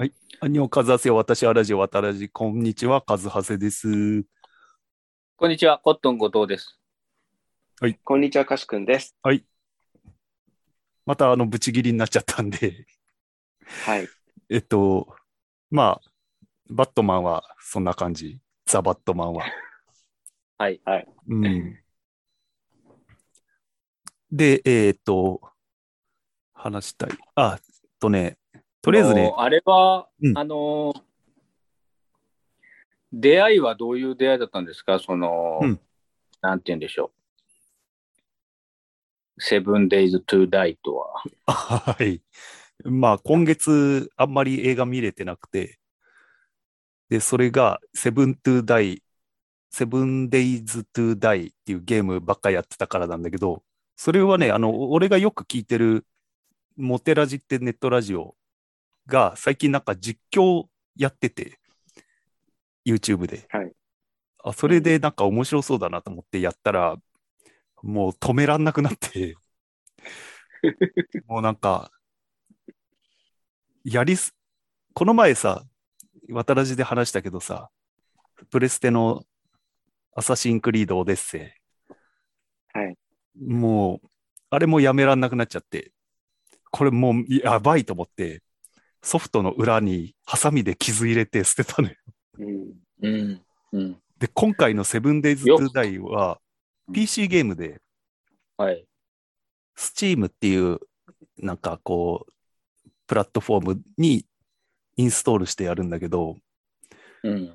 アンニョンカズハセよ、私はラジオ、わたらじ、こんにちは、カズハセです。こんにちは、コットン後藤です。こんにちは、かしくんです。また、あの、ブチギリになっちゃったんで、はい。えっと、まあ、バットマンはそんな感じ。ザ・バットマンは。はい。うん。で、えーっと、話したい。あ、えっとね、とりあえずねあ、れは、うんあの、出会いはどういう出会いだったんですか？その、うんなんて言うんでしょう。セブンデイズ・トゥ・ダイとは。はい。まあ、今月、あんまり映画見れてなくて、で、それが、セブントゥダイ、セブンデイズトゥダイっていうゲームばっかやってたからなんだけど、それはね、あの、俺がよく聞いてる、モテラジってネットラジオが、最近なんか実況やってて、YouTube で。はい。あ、それでなんか面白そうだなと思ってやったら、もう止めらんなくなって、もうなんか、やりす、この前さ、渡らじで話したけどさ、プレステのアサシンクリードオデッセはい。イ、もう、あれもやめらんなくなっちゃって、これもうやばいと思って、ソフトの裏にハサミで傷入れて捨てたのよ。うん。うん。うん。で、今回のセブンデイズ・トゥ・ダイはうん PC ゲームで、はい。Steam っていう、なんかこう、プラットフォームにインストールしてやるんだけど、うん。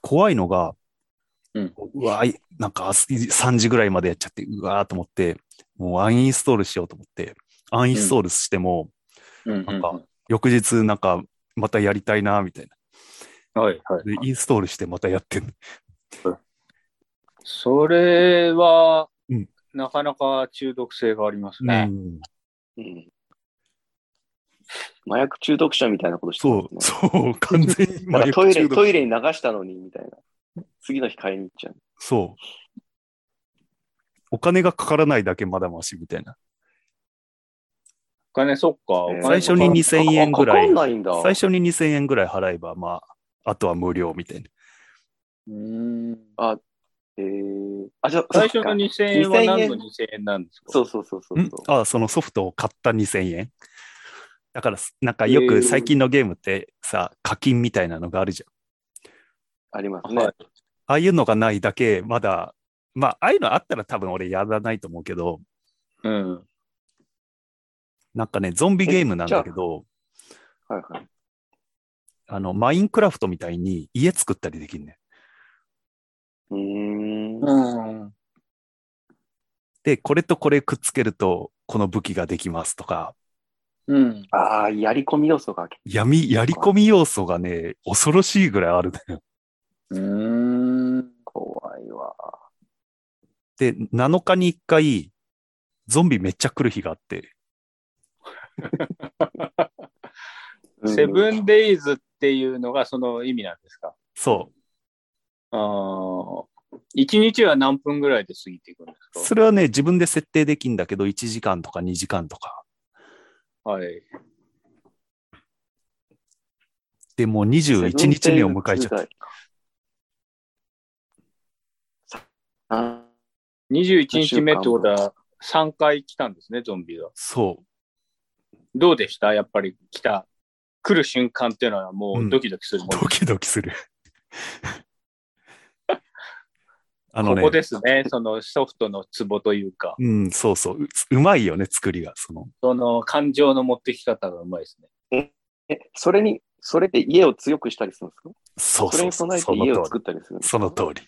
怖いのが、うんうわいなんか3時ぐらいまでやっちゃって、うわーと思って、もうアンインストールしようと思って、アンインストールしても、うん。なんか翌日なんかまたやりたいな、みたいな。はい。はい。で、インストールしてまたやってんそれは、うんなかなか中毒性がありますの。ね。うんうん。麻薬中毒者みたいなことしてそう。そう、完全に なんかトイレ、中毒トイレに流したのに、みたいな。次の日買いに行っちゃう。そう。お金がかからないだけまだましみたいな。お金、そっか。最初に2000円ぐらいかかんないんだ。最初に2000円ぐらい払えば、まあ、あとは無料みたいな。うん。えー、あ、じゃあ、最初のそっか2000円は何の2000 2000円なんですか？そうそうそうそうんそう。あそのソフトを買った2000円。だから、なんかよく最近のゲームってさ、課金みたいなのがあるじゃん。ありますね。はいああいうのがないだけ、まだ、まあ、ああいうのあったら多分俺やらないと思うけど、うん。なんかね、ゾンビゲームなんだけど、はいはい。あの、マインクラフトみたいに家作ったりできるね。ん。うん。で、これとこれくっつけると、この武器ができますとか、うん。ああ、やり込み要素が。闇、やり込み要素がね、恐ろしいぐらいあるのよ。うん。怖いわ。で、7日に1回、ゾンビめっちゃ来る日があって、うんセブンデイズっていうのがその意味なんですか？そああ。1日は何分ぐらいで過ぎていくんですう。か？それはね、自分で設定できんだけど、1時間とか2時間とか。はい。で、もう21日目を迎えちゃった。あ21日目ってことは3回来たんですね、ゾンビが。そう。どうでした？やっぱり来た。来る瞬間っていうのはもうんうドキドキするもん、ドキドキする。あのね、ここですね、そのソフトのツボというか、うん、そうそう。ううまいよね、作りが。その、その感情の持ってき方がうまいですね。え、それに、それで家を強くしたりするんですか？そうそうそれに備えそて家を作ったりするんでり。すか？その通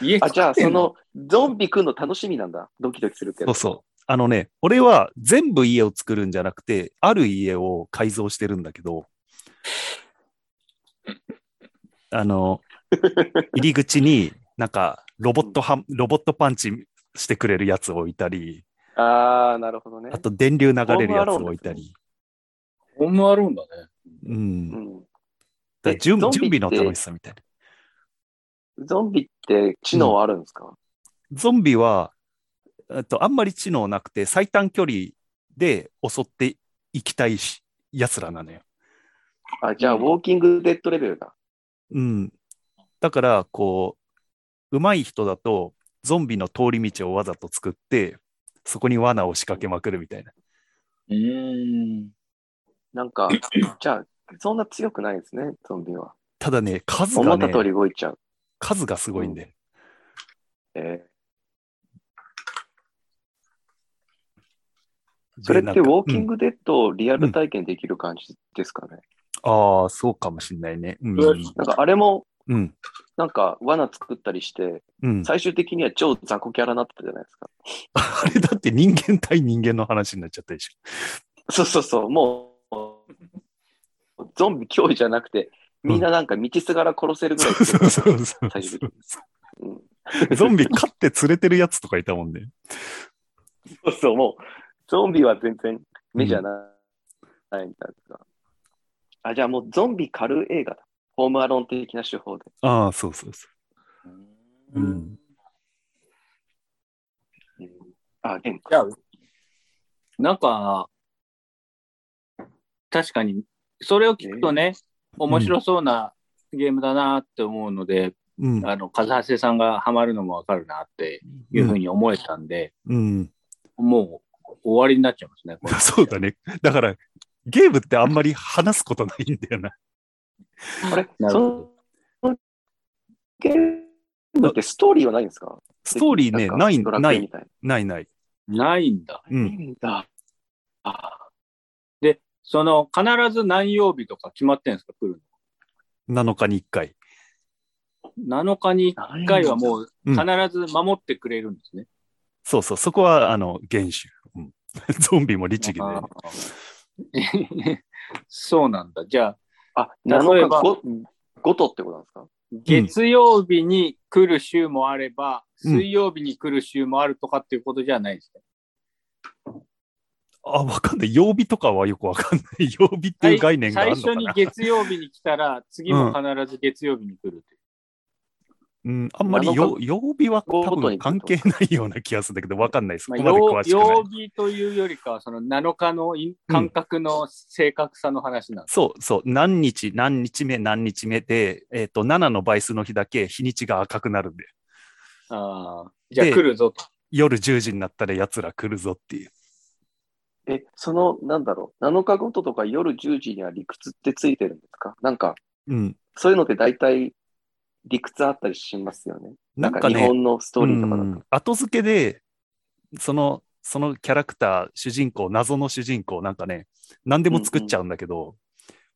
り。家あ、じゃあ、その、ゾンビ来るの楽しみなんだ。ドキドキするってやつそうそう。あのね、俺は全部家を作るんじゃなくて、ある家を改造してるんだけど、あの、入り口になんかロボットハン、ロボットパンチしてくれるやつを置いたり、ああ、なるほどねあ。と電流流れるやつを置いたり、ホームアローンだね。うん。うん。だ準準備の楽しさみたいな。ゾンビって知能あるんですか、ゾンビは、えっと、あんまり知能なくて、最短距離で襲っていきたいしやつらなのよ。あ、じゃあ、ウォーキングデッドレベルだ。うん。だから、こう、上手い人だと、ゾンビの通り道をわざと作って、そこに罠を仕掛けまくるみたいな。うーん。なんか、じゃあ、そんな強くないですね、ゾンビは。ただね、数がね思った、通り動いちゃう。数がすごいんで。えーそれでってウォーキング、グデッドをリアル体験できる感じですかね？うんああ、そうかもしんないね。うん。うんなんかあれも、うん。なんか罠作ったりして、うん。最終的には超雑魚キャラになってたじゃないですか。あれだって人間対人間の話になっちゃったでしそうそうそう、もう、ゾンビ脅威じゃなくて、みんななんか道すがら殺せるょ。ぐらい そうそうそうそう最終的にうんゾンビ飼って連れてるやつとかいたもんね。そうそう、もう、ゾンビは全然目じゃない、ないみたいな。あ、じゃあもうゾンビ狩る映画だ。ホームアローン的な手法で。ああ、そうそうそう。うん。うんあ、ゲンじゃあ、なんか、確かに、それを聞くとね、面白そうなゲームだなって思うので、うん。あの、風橋さんがハマるのもわかるなっていうふうに思えたんで、うん。もう終わりになっちゃいますね。そうだね。だから、ゲームってあんまり話すことないんだよな。あれ？なるほそのゲームってストーリーはないんですか？ストーリーね、ない、ない、ない、ない。ないんだ。う。な。いいんだ。あで、その、必ず何曜日とか決まってんですか来る7日に1回。の。7日に1回はもううん必ず守ってくれるんですね。そうそう、そこは、あの、原種。うん、ゾンビも律儀で。そうなんだ。じゃあ、あ、7日例えばごごとってことなんですか？月曜日に来る週もあれば、うん水曜日に来る週もあるとかっていうことじゃないですね。あ、わかんない。曜日とかはよくわかんない。曜日っていう概念がある最初にのかな。月曜日に来たら、次も必ず月曜日に来るって。うん、あんまり7曜日は多分関係ないような気がするんだけど、わかんない。そまあ、こまで詳曜しくない曜。日というよりかは、その7日のい感覚の正確さの話なんです。そうそう、何日、何日目、何日目で、えっ、と、7の倍数の日だけ日にちが赤くなるんで、ああ、じゃあで来るぞと。夜10時になったら奴ら来るぞっていう。え、その、なんだろう、7日ごととか夜10時には理屈ってついてるんですか？なんか、うん。そういうのって大体理屈あったりしますよね。なんかね、日本のストーリーとかだと。うん後付けで、その、そのキャラクター、主人公、謎の主人公、なんかね、何でも作っちゃうんだけど、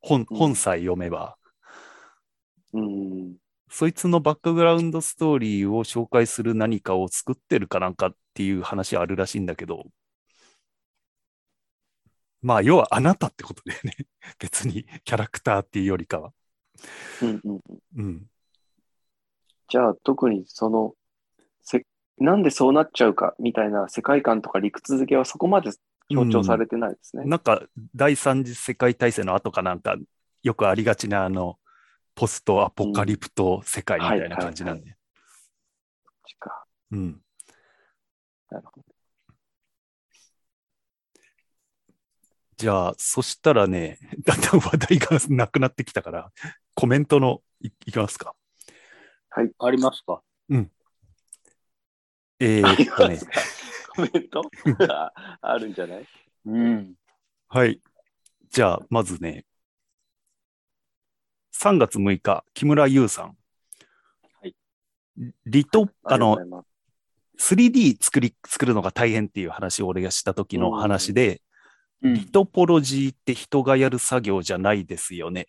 本、うん本さえ読めば、うん。そいつのバックグラウンドストーリーを紹介する何かを作ってるかなんかっていう話あるらしいんだけど、まあ、要はあなたってことだよね。別にキャラクターっていうよりかは。うんうん、うん。じゃあ、特にその、せ、なんでそうなっちゃうかみたいな世界観とか理屈付けはそこまで強調されてないですね。なんか、第三次世界大戦の後かなんか、よくありがちなあの、ポストアポカリプト世界みたいな感じなんで。かうん。なるほど。じゃあ、そしたらね、だんだん話題がなくなってきたから、コメントのいいきますか。ありますか？えー、っとね、コメント？ああるんじゃない？うん。はい。じゃあ、まずね、3月6日、木村優さん。はい。リト、あのりがとうござ、います。3D 作り、作るのが大変っていう話を俺がした時の話で、うん。リトポロジーって人がやる作業じゃないですよね。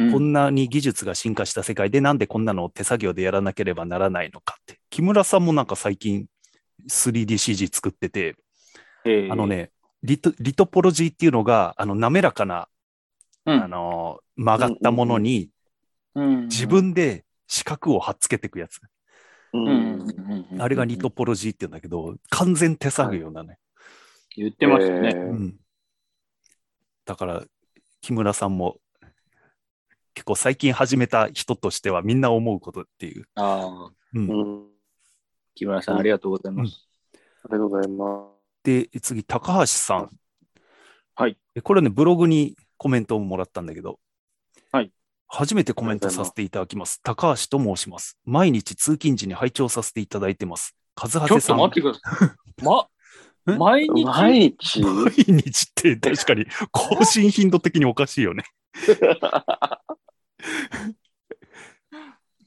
うんこんなに技術が進化した世界でなんでこんなのを手作業でやらなければならないのかって。木村さんもなんか最近 3DCG 作ってて、えーあの、ね、リトリトポロジーっていうのが、あの、滑らかな、うんあの、曲がったものにうん自、分で四角を貼っつけていくやつ。あれがリトポロジーって言うんだけど、完全手作業なのよ。言ってましたね。えーうん。だから、木村さんも、結構最近始めた人としてはみんな思うことっていう。ああ、うんうん木村さん、ありがとうございます。ありがとうございまで、次、高橋さん。はい。でこれね、ブログにコメントをもらったんだけど、はい。初めてコメントさせていただきます。高橋と申します。毎日通勤時に拝聴させていただいてます。和ちょ橋さん。っと待ってください。ま、え？毎日？毎日？毎日って確かに更新頻度的におかしいよね。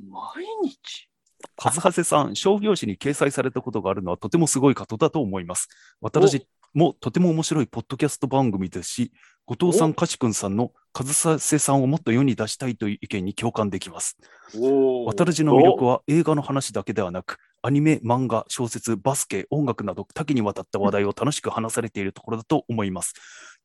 毎日和橋さん、商業誌に掲載されたことがあるのはとてもすごいことだと思います。私もとても面白いポッドキャスト番組ですし、後藤さん、かしくんさんの和橋さんをもっと世に出したいという意見に共感できます。お渡るじの魅力は映画の話だけではなく、アニメ、漫画、小説、バスケ、音楽など多岐にわたった話題を楽しく話されているところだと思います。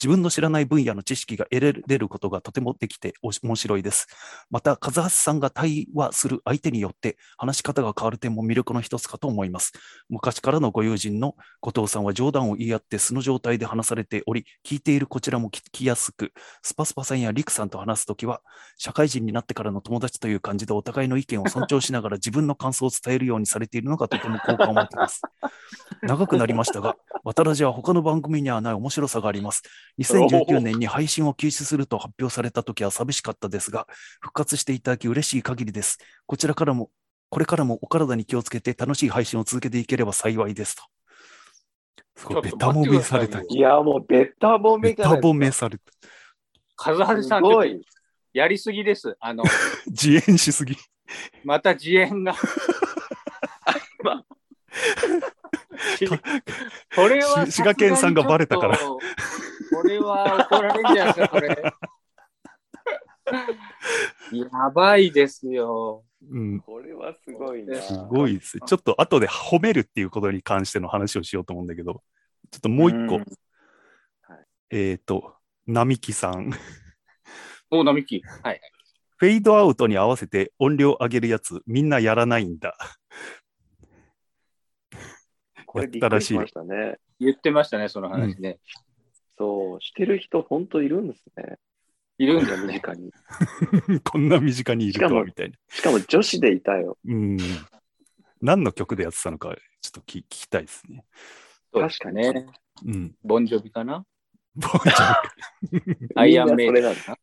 自分の知らない分野の知識が得られることがとてもできて面白いです。また、和橋さんが対話する相手によって話し方が変わる点も魅力の一つかと思います。昔からのご友人の後藤さんは冗談を言い合って素の状態で話されており、聞いているこちらも聞きやすく、スパスパさんやリクさんと話すときは、社会人になってからの友達という感じでお互いの意見を尊重しながら自分の感想を伝えるようにされているのがとても好感を持っています。長くなりましたが、渡らじは他の番組にはない面白さがあります。2019年に配信を休止すると発表されたときは寂しかったですが、復活していただき嬉しい限りです。こちらからも、これからもお体に気をつけて楽しい配信を続けていければ幸いですと。すごい、ベちょっとタもめされた。いや、もうベタ褒めベタじゃない褒めされた。和橋さん、すごい。やりすぎです。あの、自演しすぎ。また自演が。これはし滋賀県さんがバレたから。これは怒られるんじゃないですか、これ。やばいですよ。うん。これはすごいな。すごいですね。ちょっと後で褒めるっていうことに関しての話をしようと思うんだけど、ちょっともう一個、うんえっ、と、並木さん。お、並木。はい。フェードアウトに合わせて音量上げるやつ、みんなやらないんだ。これびっくりしましたね。言ってましたね、その話ね。そう、してる人本当いるんですね。いるん身だよね。近に。こんな身近にいるとは、しかもみたいな。しかも女子でいたよ。うん。何の曲でやってたのか、ちょっと聞聞きたいですね。そうですかね。うん。ボンジョビかな？ボンジョビ アイアンメイドなそれなんだ。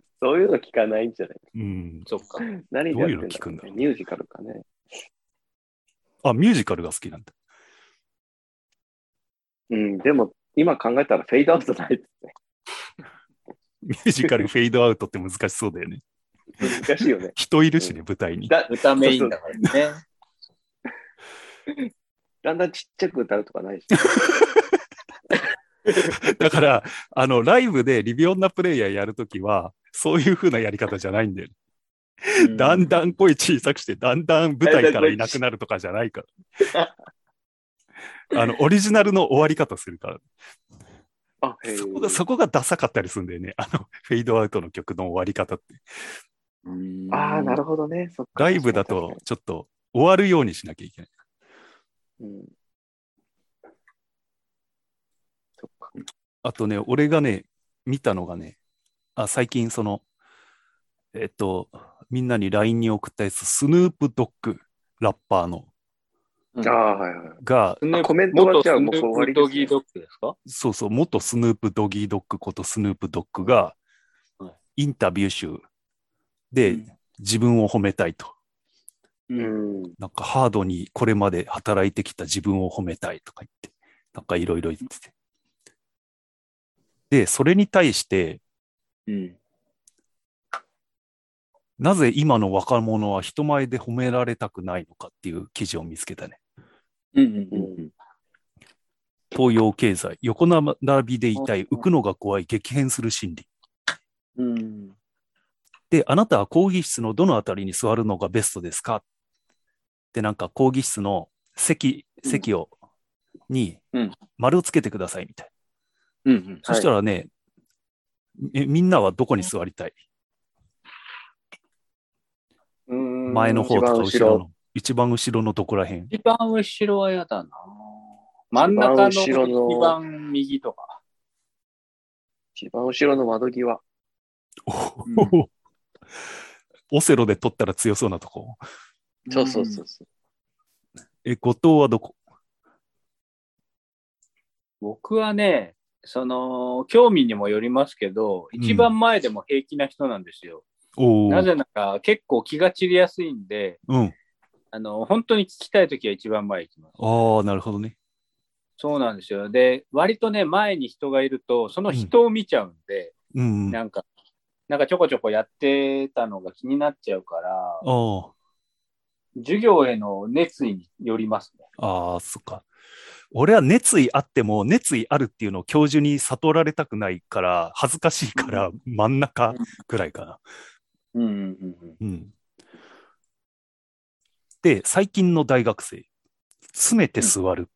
そういうの聞かないんじゃない？うん。そっか。何でやってんだろどういうの聞くんだろうミュージカルかね。あ、ミュージカルが好きなんだ。うん、でも今考えたらフェードアウトないですね。ミュージカルフェードアウトって難しそうだよね。難しいよね。人いるしね、舞台に。だ歌メインだからね。だんだんちっちゃく歌うとかないし。だから、あの、ライブでリビオンナプレイヤーやるときは、そういう風なやり方じゃないんだよね。だんだん声小さくして、だんだん舞台からいなくなるとかじゃないから。あの、オリジナルの終わり方するから。あ、へそこが、そこがダサかったりするんだよね。あの、フェードアウトの曲の終わり方って。うんああ、なるほどね。ライブだと、ちょっと終わるようにしなきゃいけない。うんそっか。あとね、俺がね、見たのがね、あ最近その、えっと、みんなに LINE に送ったやつ、スヌープドッグ、ラッパーの、うんああ、はいはい。が、コメントはじゃあもう元スヌープ終わりですねドギードッグですかそうそう、元スヌープドギードッグことスヌープドッグがはい、インタビュー集でうん自分を褒めたいと。う。うんん。なんかハードにこれまで働いてきた自分を褒めたいとか言って、なんかいろいろ言ってて。で、それに対して、うん。なぜ今の若者は人前で褒められたくないのかっていう記事を見つけたね。うんうんうん東洋経済、横並びでいたい、浮くのが怖い、激変する心理。うん。うん。で、あなたは講義室のどのあたりに座るのがベストですか？で、なんか講義室の席、うん席を、にうん、丸をつけてくださいみたいうんうんな。そしたらね、えみんなはどこに座りたいうん前の方とか一番後ろの。一番後ろのどこら辺一番後ろは嫌だな。真ん中の一番後ろの一番右とか。一番後ろの窓際。おお オセロで取ったら強そうなとこ。そうそうそうそう。え、後藤はどこ？僕はね、その、興味にもよりますけど、うん一番前でも平気な人なんですよ。なぜなら結構気が散りやすいんで、うん。あの、本当に聞きたいときは一番前行きます。ああ、なるほどね。そうなんですよ。で、割とね、前に人がいると、その人を見ちゃうんで、うん。あなんか、なんかちょこちょこやってたのが気になっちゃうから、あ。授業への熱意によりますね。ああ、そっか。俺は熱意あっても、熱意あるっていうのを教授に悟られたくないから、恥ずかしいから、真ん中くらいかな。うんうんうんうん。うん。で、最近の大学生、詰めて座る。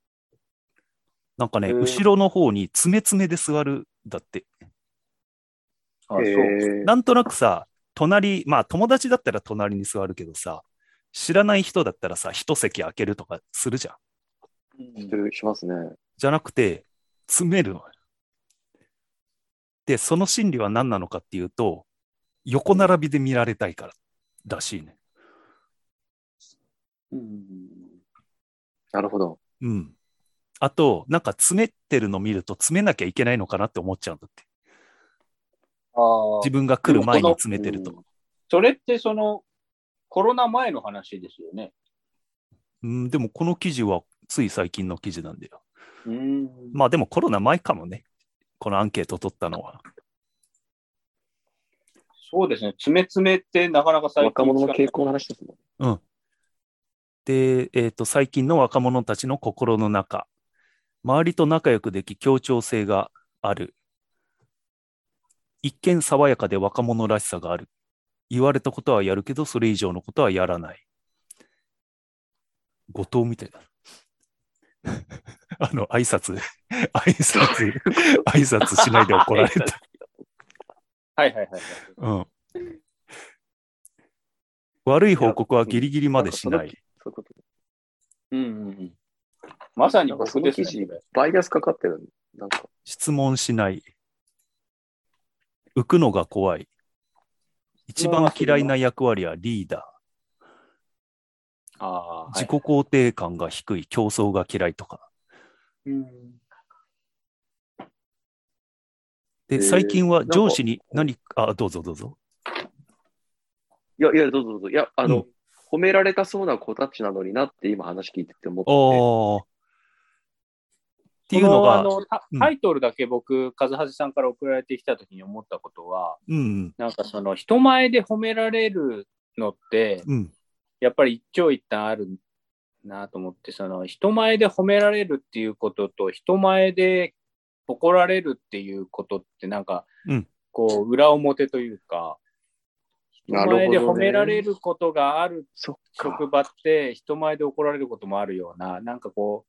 なんかね、後ろの方に詰め詰めで座るだって。あ、そう。えーなんとなくさ、隣、まあ友達だったら隣に座るけどさ、知らない人だったらさ、一席空けるとかするじゃん。うんするしますね。じゃなくて、詰めるのよ。で、その心理は何なのかっていうと、横並びで見られたいかららしいね。うんなるほど。うん。あと、なんか詰めてるの見ると詰めなきゃいけないのかなって思っちゃうんだって。ああ自分が来る前に詰めてると。それってその、コロナ前の話ですよね。うん、でもこの記事はつい最近の記事なんだよ。うん。まあでもコロナ前かもね。このアンケート取ったのは。そうですね。詰め詰めってなかなか最近若者の傾向の話ですもん。で、えっ、と、最近の若者たちの心の中。周りと仲良くでき協調性がある。一見爽やかで若者らしさがある。言われたことはやるけど、それ以上のことはやらない。後藤みたいだ。あの、挨拶、挨拶、挨拶しないで怒られた。はいはいはいはい。うん。悪い報告はギリギリまでしない。そういうこと。うんうんうん。まさに僕ですね。その記事これ、バイアスかかってる。なんか、質問しない。浮くのが怖い。一番嫌いな役割はリーダああ、ー。はい自己肯定感が低い。競争が嫌いとか。うんで、えー最近は上司に何か、あ、どうぞどうぞ。いやいや、どうぞどうぞ。いや、あの、うん褒められたそうな子たちなのになって今話聞いてて思って。っていうのが、こあのタイトルだけ僕、和橋さんから送られてきたときに思ったことは、うん、なんかその人前で褒められるのって、うん、やっぱり一長一短あるなと思って、その人前で褒められるっていうことと、人前で怒られるっていうことって、なんか、うんこう、裏表というか、人前で褒められることがある職か。場って、人前で怒られることもあるような、なんかこ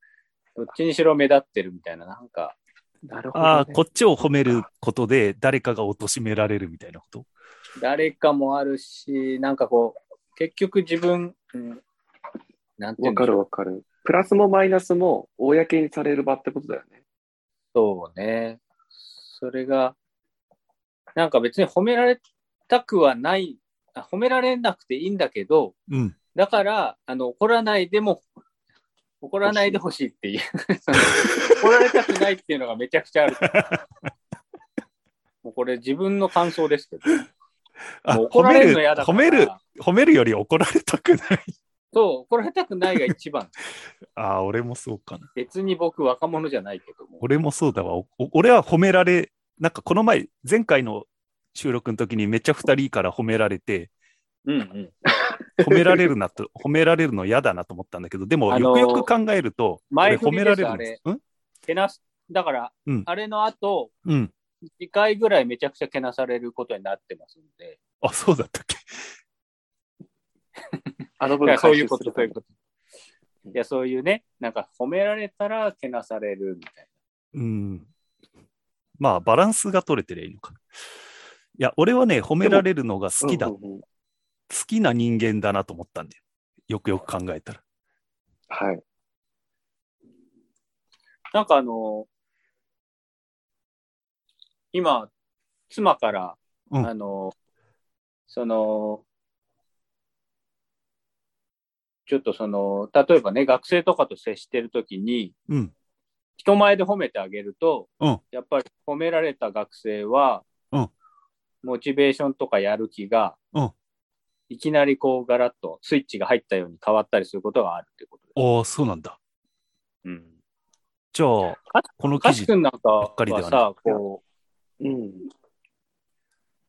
う、どっちにしろ目立ってるみたいな、なんか、なるほど、ね。ああ、こっちを褒めることで誰かが貶められるみたいなこと？誰かもあるし、なんかこう、結局自分、うん、なんていうんでしょうわかるわかる。プラスもマイナスも公にされる場ってことだよね。そうね。それが、なんか別に褒められたくはない、あ褒められなくていいんだけど、うん。だから、あの、怒らないでも、怒らないでほしいっていう。怒られたくないっていうのがめちゃくちゃある。もうこれ自分の感想ですけど。怒られるの嫌だ、から。褒める、褒めるより怒られたくない。そう、怒られたくないが一番。ああ、俺もそうかな。別に僕若者じゃないけども。俺もそうだわ。お俺は褒められ、なんかこの前、前回の収録の時にめっちゃ二人から褒められて、うんうん。褒められるなと、褒められるの嫌だなと思ったんだけど、でもあのーよくよく考えると、前俺褒められる振りですの。うん？けなす、だから、うんあれの後、うん。2回ぐらいめちゃくちゃけなされることになってますんで。あ、そうだったっけ？あの分そういうこと、そういうこと。いや、そういうね、なんか褒められたらけなされるみたいうん。まあ、バランスが取れてりゃいいのか。いや、俺はね、褒められるのが好きだ。うんうんうん好きな人間だなと思ったんだよ。よくよく考えたら。はい。な。なんかあの、今、妻から、うんあの、その、ちょっとその、例えばね、学生とかと接してるときに、うん。人前で褒めてあげると、うんやっぱり褒められた学生は、うんモチベーションとかやる気が、うんいきなりこうガラッとスイッチが入ったように変わったりすることがあるっていうことです。ああ、そうなんだ。うん。じゃあ、かこの記事カシ、君なんかばっかりではさ、こう、うん。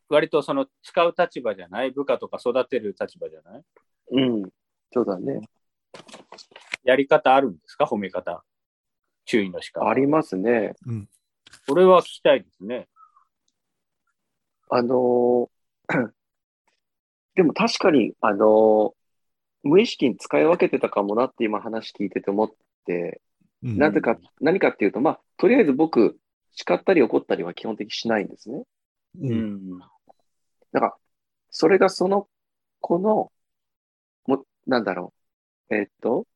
割とその使う立場じゃない部下とか育てる立場じゃない？うん。そうだね。やり方あるんですか？褒め方。注意の仕方。ありますね。これは聞きたいですね。あのー でも確かに、あのー無意識に使い分けてたかもなって今話聞いてて思って、うんなぜか、何かっていうと、まあ、とりあえず僕、叱ったり怒ったりは基本的にしないんですね。う。うんん。だから、それがその子の、も、なんだろう。えーっと、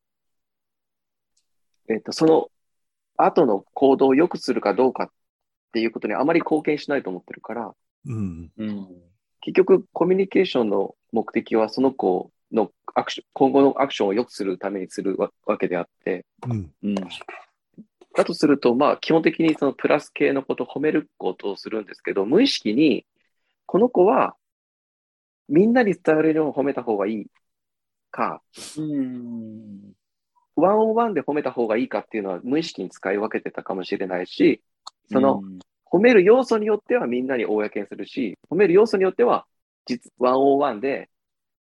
えーっと、その後の行動を良くするかどうかっていうことにあまり貢献しないと思ってるから、うん。うん。結局、コミュニケーションの目的はその子のアクション、今後のアクションを良くするためにするわわけであって、うん。うん。だとすると、まあ、基本的にそのプラス系のことを褒めることをするんですけど、無意識に、この子は、みんなに伝わるように褒めた方がいいか、うん。ワンオンワンで褒めた方がいいかっていうのは無意識に使い分けてたかもしれないし、その、うん褒める要素によってはみんなに公にするし、褒める要素によっては、実、ワンオンワンで、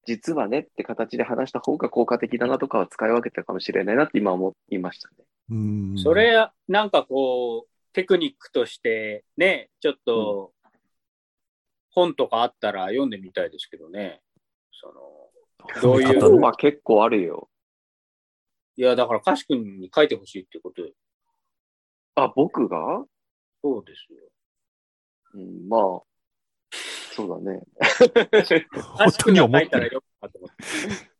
実はねって形で話した方が効果的だなとかは使い分けたかもしれないなって今思いましたね。うん。それ、なんかこう、テクニックとしてね、ちょっと、本とかあったら読んでみたいですけどね。その、どういう褒め方本は結構あるよ。いや、だから、カシ君に書いてほしいってことで。あ、僕が？そうですよ。うん、まあ、そうだね。本当に思カシ君が書いたらってる。よかって。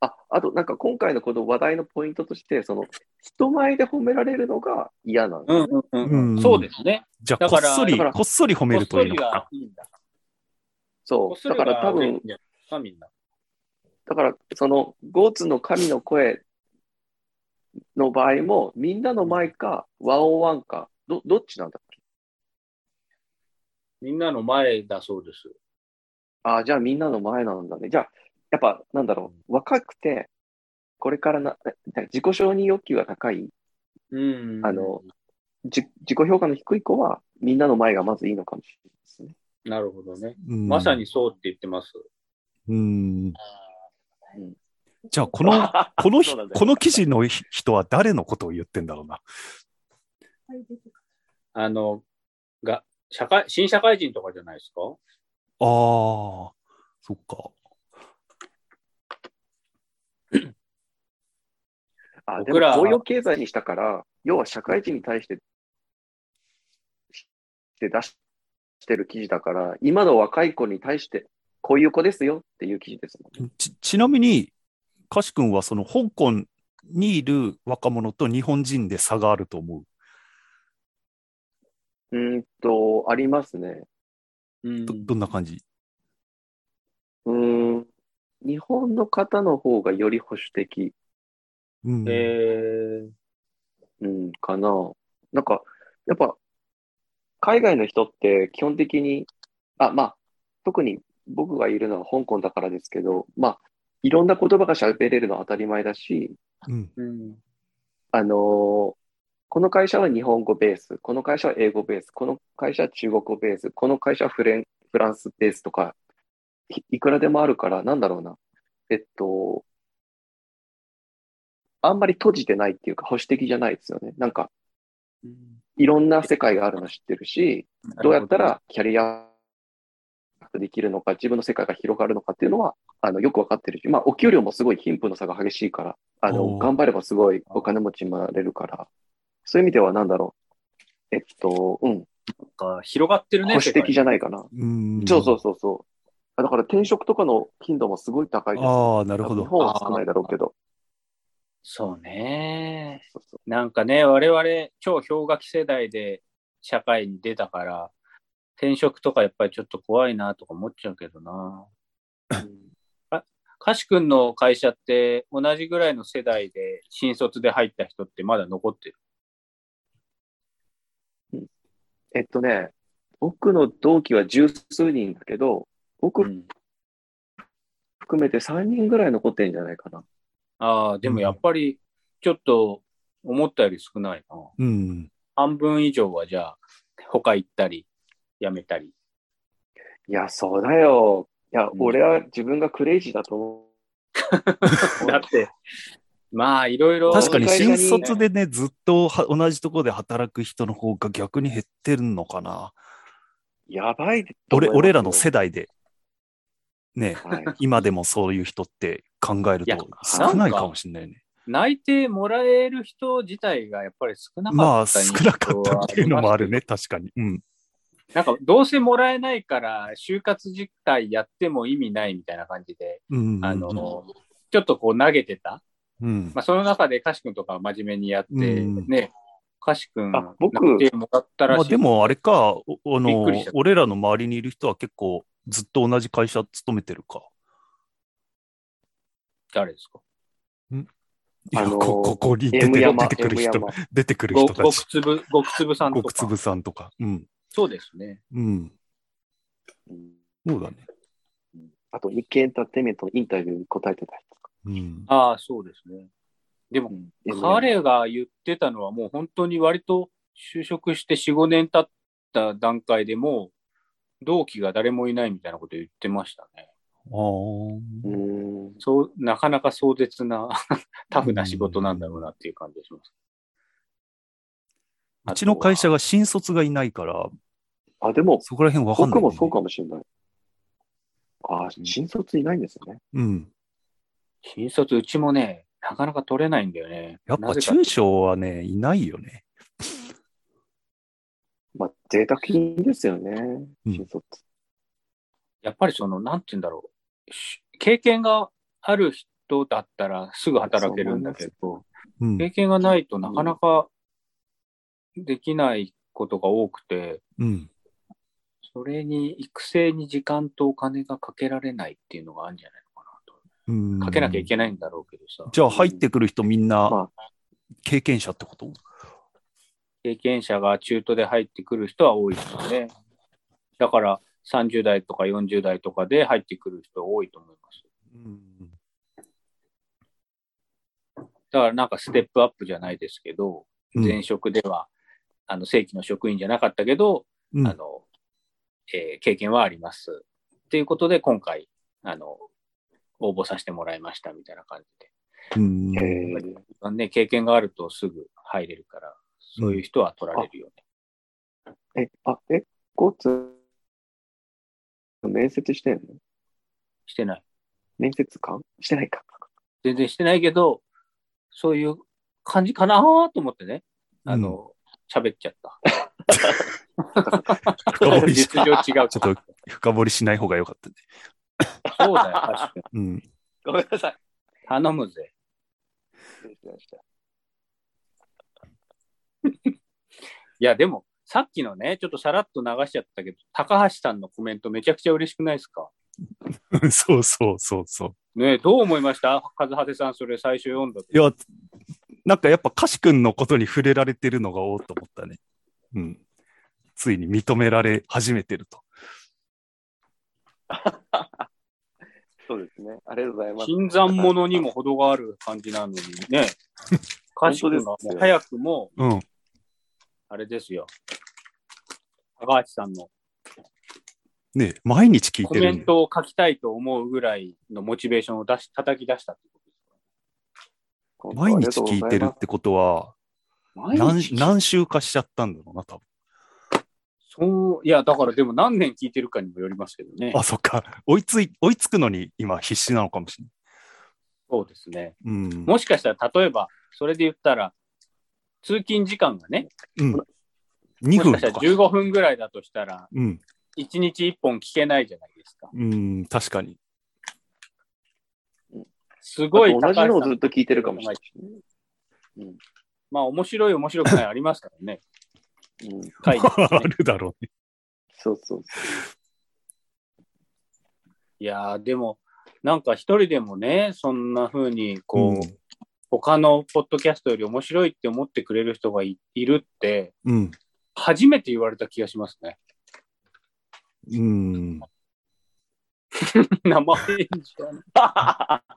あ、あとなんか今回のこの話題のポイントとして、その、人前で褒められるのが嫌なんですうんよ。うんうんうんそうですね。じゃあ、こっそり、こっそり褒めるといいのこっそりか。はいいんだ。こそう。だから多分。だから、その、ゴーツの神の声の場合も、みんなの前か、ワンオンワンか、ど、どっちなんだっけ？みんなの前だそうです。ああ、じゃあみんなの前なんだね。じゃあ、やっぱ、なんだろう、若くて、これからな、自己承認欲求が高い、うん。あの、じ自己評価の低い子は、みんなの前がまずいいのかもしれないですね。なるほどね。うんまさに。そうって言ってます。うん。うんじゃあ、この、このこの記事の人は誰のことを言ってんだろうな？あの、が、社会、新社会人とかじゃないですか？ああ、そっか。あ、で僕らも、東洋経済にしたから、要は社会人に対して、して出してる記事だから、今の若い子に対して、こういう子ですよっていう記事ですもんね。ち、ちなみに、カシ君はその香港にいる若者と日本人で差があると思う？うーんと、ありますね。うんど、どんな感じ？うーん。日本の方の方がより保守的、うん。えー、うん、かな。なんか、やっぱ、海外の人って基本的に、あ、まあ、特に僕がいるのは香港だからですけど、まあ、いろんな言葉が喋れるのは当たり前だし、うん。うん。あのーこの会社は日本語ベース、この会社は英語ベース、この会社は中国語ベース、この会社はフレンフランスベースとか、いいくらでもあるから、なんだろうな。えっと、あんまり閉じてないっていうか、保守的じゃないですよね。なんか、いろんな世界があるの知ってるし、どうやったらキャリアできるのか、自分の世界が広がるのかっていうのは、あの、よくわかってるし、まあ、お給料もすごい貧富の差が激しいから、あおの、ー頑張ればすごいお金持ちになれるから、そういう意味ではなんだろう。えっと、うん、なんか広がってるね。保守的じゃゃないかな。うん。そうそうそうそう。あだから転職とかの頻度もすごい高いですよ。ああ、なるほど。日本は少ないだろうけど。そうね。そうそうなんかね、我々、超氷河期世代で社会に出たから、転職とかやっぱりちょっと怖いなとか思っちゃうけどな。うんカカシ君の会社って同じぐらいの世代で新卒で入った人ってまだ残ってる？えっとね、僕の同期は十数人だけど、僕うん含めて3人ぐらい残ってんじゃないかな。ああ、でもやっぱりちょっと思ったより少ないな。うん。半分以上はじゃあ他行ったり、辞めたり。いや、そうだよ。いや、うん俺は自分がクレイジーだと思う。だって、まあいろいろ。確かに新卒でね、ずっとは同じところで働く人の方が逆に減ってるのかな。やばい俺俺らの世代で、ね、はい。今でもそういう人って考えると少ないかもしれないね。内定もらえる人自体がやっぱり少なかったまあ少なかったっていうのもあるね。ね、確かに。うん。なんかどうせもらえないから就活実態やっても意味ないみたいな感じで、うん。あの、ちょっとこう投げてた。うん。まあその中でカシ君とかは真面目にやって、うんね、カシ君あ僕もらったらしい。まあでもあれか、おあの俺らの周りにいる人は結構ずっと同じ会社勤めてるか。誰ですか？いや、あのーこここに出て M 出山、てくる M 人山、。出てくるご人たち。ごくつぶ、ごくつぶさんとか。ごくつぶさんとか。うん。そうですね。うん。うんそうだね。あと、日経エンターテインメントのインタビューに答えてた人とか。うん。ああ、そうですね。でも、うん彼が言ってたのはもう本当に割と就職して4、5年経った段階でもう同期が誰もいないみたいなこと言ってましたね。そう、なかなか壮絶な タフな仕事なんだろうなっていう感じがします。うちの会社が。が新卒がいないから、あ、でも、そこら辺わかんない、僕もそうかもしれない。あうん新卒いないんですよね。うん。新卒、うちもね、なかなか取れないんだよね。やっぱ中小はね、いないよね。まあ、贅沢品ですよね。うん新卒。やっぱりその、なんて言うんだろう。し経験がある人だったらすぐ働けるんだけど、うん。経験がないとなかなかできないことが多くて、うん。それに育成に時間とお金がかけられないっていうのがあるんじゃないのかうんなと。かけなきゃいけないんだろうけどさ、じゃあ入ってくる人みんなま経験者ってこと？経験者が中途で入ってくる人は多いですよね。だから30代とか40代とかで入ってくる人多いと思います。うん。だからなんかステップアップじゃないですけど、前職では、あの正規の職員じゃなかったけど、うんあの、えー経験はあります。っていうことで、今回、あの、応募させてもらいましたみたいな感じうん。ね、経験があるとすぐ入れるから、そういう人は取られるよね。え、あ、え、交通、面接してんの？してない。面接官？してないか。全然してないけど、そういう感じかなと思ってね、あの、喋っちゃった。深掘りし実情違う。ちょっと深掘りしない方がよかったね。そうだよ、確かに。うん。ごめんなさい。頼むぜ。いや、でも、さっきのね、ちょっとさらっと流しちゃったけど、高橋さんのコメントめちゃくちゃ嬉しくないですか？そうそうそうそう。ねどう思いました？和葉さん、それ最初読んだ時いや、なんかやっぱ歌詞くんのことに触れられてるのがおおと思ったね。うん。ついに認められ始めてると。そうですね。ありがとうございます。新参者にも程がある感じなのにね、歌詞君がもう早くも、うん。あれですよ、高橋さんのね毎日聞いコてるんだよ。メントを書きたいと思うぐらいのモチベーションを出し、叩き出したってことです本当毎日聞いてるってことは、か何何週かしちゃったんだろうな、多分。そう、いや、だからでも何年聞いてるかにもよりますけどね。あ、そっか。追いつい、追いつくのに今必死なのかもしれそうですね。ない。うん。もしかしたら、例えば、それで言ったら、通勤時間がね、うん。2もし分かしたらとか。15分ぐらいだとしたら、うん。1日1本聞けないじゃないですか。うん、確かに。すごい同じのをずっと聞いてるかもしれない。まあ、面白い、面白くないありますからね。うん、ね あるだろうね。そうそうそいやー、でも、なんか一人でもね、そんな風に、こう、うん他のポッドキャストより面白いって思ってくれる人がいいるって、うん。初めて言われた気がしますね。うん。生返事やな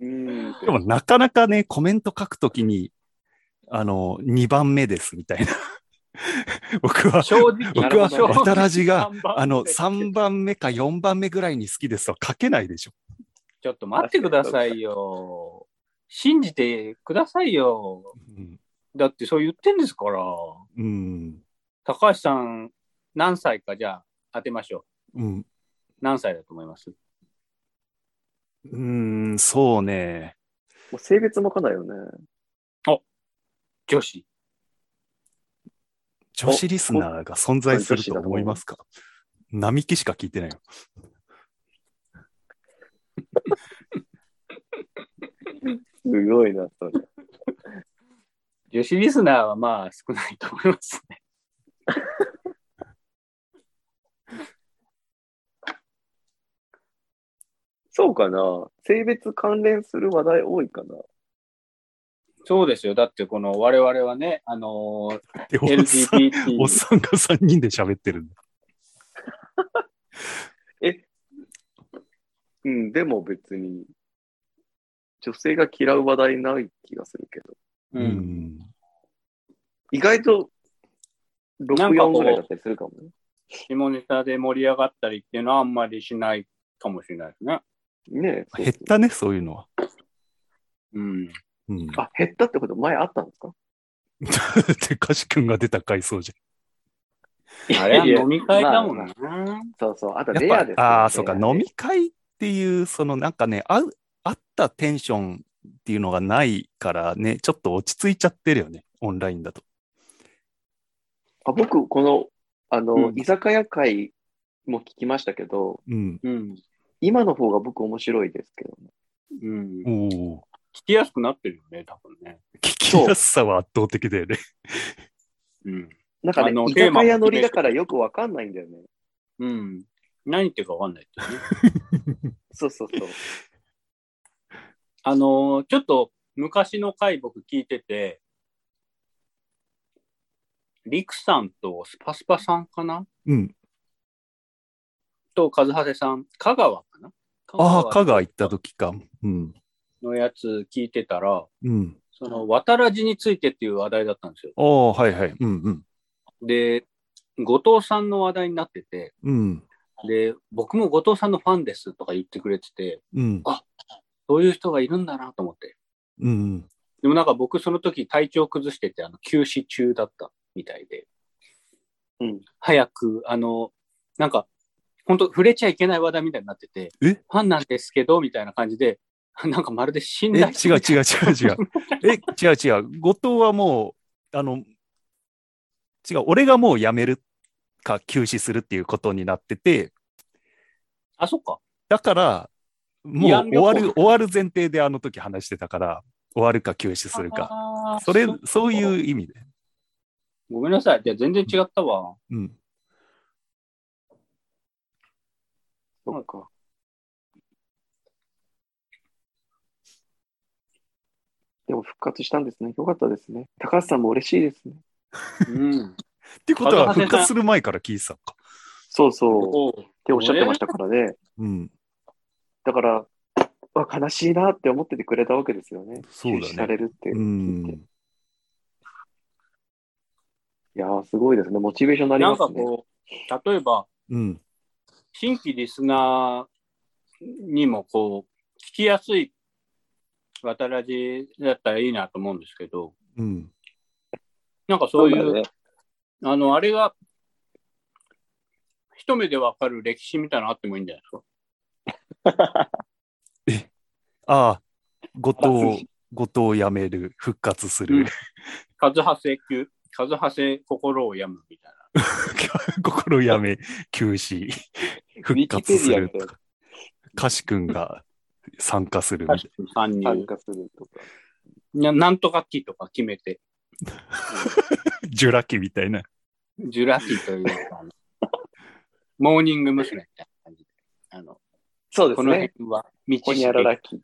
うん。でもなかなかね、コメント書くときに、あの、2番目ですみたいな。僕は、正直、僕は、わたらじがあの、3番目か4番目ぐらいに好きですとは書けないでしょ。ちょっと待ってくださいよ。信じてくださいよ。うん。だってそう言ってんですから。うん。高橋さん、何歳かじゃあ当てましょう。うん。何歳だと思います？うん、そうね。もう性別もかないよね。女子。女子リスナーが存在すると思いますか？並木しか聞いてないよ。すごいな、それ。女子リスナーはまあ少ないと思いますね。そうかな。性別関連する話題多いかな。そうですよ。だってこの我々はね、あのーでおっさん LGBT おっさんが3人で喋ってるんだ。うん、でも別に、女性が嫌う話題ない気がするけど。う、うんん。意外と、6、なんかこう4ぐらいだったりするかもね。下ネタで盛り上がったりっていうのはあんまりしないかもしれないですね。ねえ。減ったね、そういうのは。うん。うん。あ、減ったってこと前あったんですか？てかしくんが出た回想じあれはいや飲み会だもんまな。そうそう。あとゃん。レアですよ、ね。ああー、そうか、飲み会っていう、そのなんかね、あうあったテンションっていうのがないからね、ちょっと落ち着いちゃってるよね、オンラインだと。あ僕、この、あの、うん居酒屋会も聞きましたけど、うん。うん。今の方が僕面白いですけどね。うん。聞きやすくなってるよね、多分ね。聞きやすさは圧倒的だよね。うん。なんかねあの、居酒屋乗りだからよくわかんないんだよね。うん。何言ってるかわかんないっていうね。そうそうそう。あのーちょっと昔の回僕聞いてて、リクさんとスパスパさんかな？うん。と、和羽さん、香川かな？ああ、香川行った時か。うん。のやつ聞いてたら、うん。その、渡らじについてっていう話題だったんですよ。ああ、はいはい。うんうん。で、後藤さんの話題になってて、うん。で、僕も後藤さんのファンですとか言ってくれてて、うん。そういう人がいるんだなと思って。うん。でもなんか僕その時体調崩してて、あの、休止中だったみたいで。うん。早く、あの、なんか、本当触れちゃいけない話題みたいになってて、え？ファンなんですけど、みたいな感じで、なんかまるで信え、違頼う違う違う違う。え、違う 違う。後藤はもう、あの、違う。俺がもう辞めるか休止するっていうことになってて、あ、そっか。だから、もう終わる、終わる前提であの時話してたから、終わるか休止するか。それそういう意味で。ごめんなさい。じゃあ全然違ったわ。うん。そっか。でも復活したんですね。よかったですね。高橋さんも嬉しいですね。うん。っていうことは、復活する前から聞いてたのか。そうそう。っておっしゃってましたからね。うん。だから、あ悲しいなって思っててくれたわけですよね。そうだね休止されるってう聞いて。ん。いやー、すごいですね。モチベーションになりなんますね。かこう、例えば、うん。新規リスナーにもこう、聞きやすい渡らじだったらいいなと思うんですけど、うん。なんかそういう、だね。あの、あれが、一目でわかる歴史みたいなのあってもいいんじゃないですか？ああ、後藤、後藤辞める、復活する。うんカズハセ級、カズハセ心を病むみたいな。心やめ、休止、復活するとか。歌詞くんが参加するみたい参入。参加するとか。ななんとか期とか決めて、な。ジュラ紀みたいな。ジュラ紀というか、モーニング娘。みたいな感じで。あの、そうですこのね。辺は、道ホニャララキ。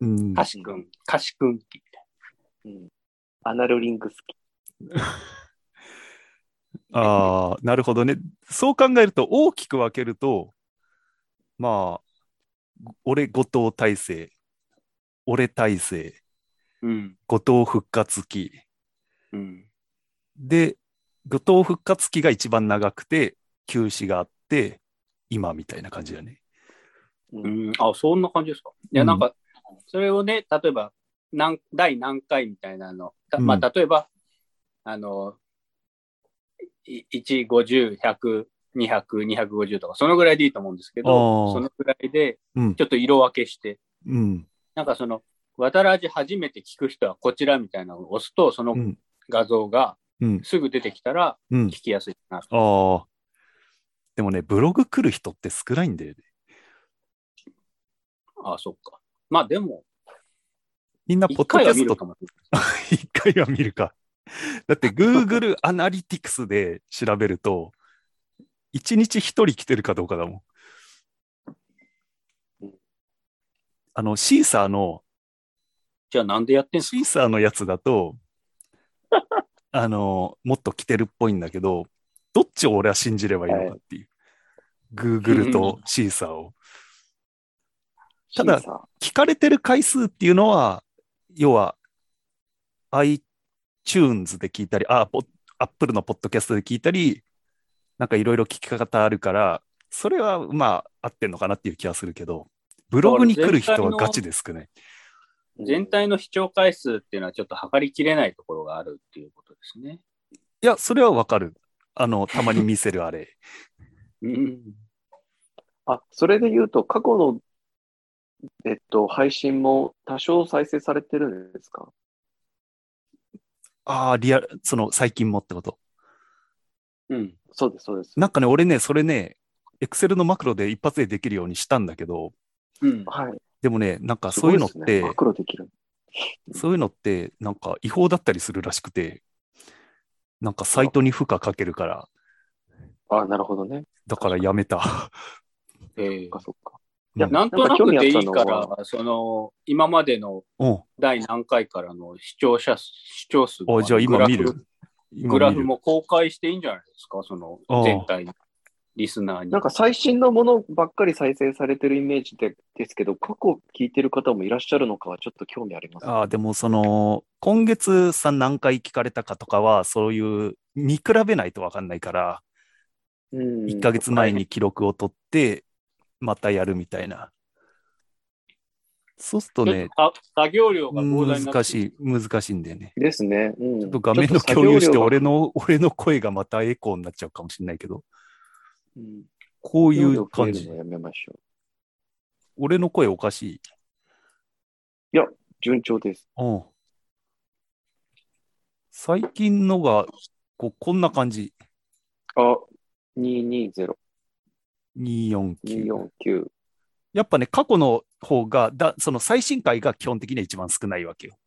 うん。カシ君、カシ君みたいうん。アナルリング好き。ああ、なるほどね。そう考えると、大きく分けると、まあ、俺、後藤大成、俺大成、な。うん。後藤復活期。うん。で、後藤復活期が一番長くて、休止があって、今みたいな感じだね。うん、あ、そんな感じですか？いや、うんなんか、それをね、例えば、何、第何回みたいなの、たまうんあ、例えば、あの、い1、50、100、200、250とか、そのぐらいでいいと思うんですけあど、ーそのぐらいで、うんち。ょっと色分けして、うん。なんかその、渡らじ初めて聞く人はこちらみたいなのを押すと、そのうん。画像がうん。すぐ出てきたらうん。聞きやすいな。ああ。でもね、ブログ来る人って少ないんだよね。ああ、そっか。まあでも、みんなポッドキャスト。一回は見るか。だって Google アナリティクスで調べると、一日一人来てるかどうかだもん。あの、シーサーの、じゃあなんでやってんすか？シーサーのやつだと、あの、もっと来てるっぽいんだけど、どっちを俺は信じればいいのかっていう。Google とシーサーを。ただ聞かれてる回数っていうのは、要は iTunes で聞いたり、あ、ポ Apple のポッドキャストで聞いたり、なんかいろいろ聞き方あるから、それはまあ合ってんのかなっていう気はするけど、ブログに来る人はガチで少ない。ー全体の視聴回数っていうのはちょっと測りきれないところがあるっていうことですね。いや、それはわかる。あの、たまに見せるあれ。うん。あ、それで言うと、過去の、えっと、配信も多少再生されてるんですか？ああ、リアル、その最近もってこと？うん。そうです、そうです。なんかね、俺ね、それね、Excel のマクロで一発でできるようにしたんだけど、うん。はい。でもね、なんかすそういうのって、マクロできる。そういうのって、なんか違法だったりするらしくて、なんかサイトに負荷かけるから、あ、なるほどね。だからやめた。ええそっかそっか。うんいやなんとなくでいいから、その、今までのうん。第何回からの視聴者、視聴数おじゃあ今見るグラフ。も公開していいんじゃないですか？そのああ全体のリスナーに。なんか最新のものばっかり再生されてるイメージでですけど、過去聞いてる方もいらっしゃるのかはちょっと興味あります。ああ、でもその、今月さん何回聞かれたかとかは、そういう、見比べないとわかんないから、うん1ヶ月前に記録を取って、またやるみたいな。そうするとね、あ作業量が膨大になって難しい、難しいんだよね。ですね。うん、ちょっと画面の共有して、俺の、の、俺の声がまたエコーになっちゃうかもしれないけど、うん、こういう感じ。やめましょう。俺の声おかしい？順調です。うん。最近のが、こう、こんな感じ。あ、220、249。249。やっぱね、過去の方が、だ、その最新回が基本的には一番少ないわけよ。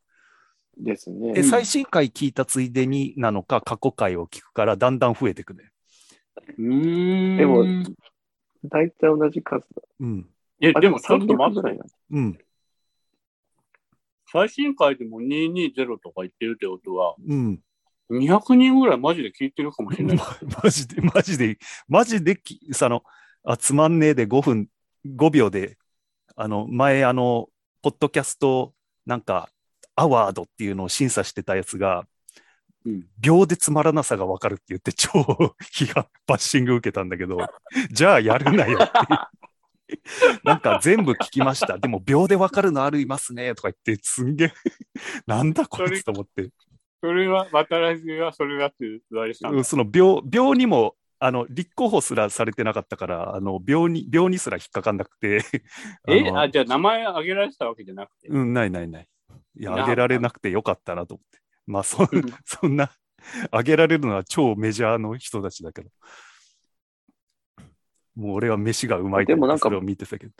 ですね。で、最新回聞いたついでになのか、過去回を聞くから、だんだん増えてくね。うーん。でも大体同じ数だ。うん。え、あでもちょっと300待ってうん。最新回でも220とか言ってるってことは、うん。200人ぐらいマジで聞いてるかもしれない。ま マジで、マジで、マジでき、その、あ、つまんねえで5分、5秒で、あの、前、あの、ポッドキャスト、なんか、アワードっていうのを審査してたやつが、うん秒でつまらなさがわかるって言って、超 批判、バッシング受けたんだけど、じゃあやるなよって。なんか全部聞きました。でも秒でわかるのありますね、とか言って、すんげえ、なんだこいつと思って。それは、渡らじはそれだって言われてたその秒、秒にも、あの、立候補すらされてなかったから、あの、秒に、秒にすら引っかかんなくて。え？のあ、じゃあ名前挙げられてたわけじゃなくて。うん、ないないない。いや、なあげられなくてよかったなと思って。まあ、そん そんな、あげられるのは超メジャーの人たちだけど。もう俺は飯がうまいってでもなんかそれを見てたけど。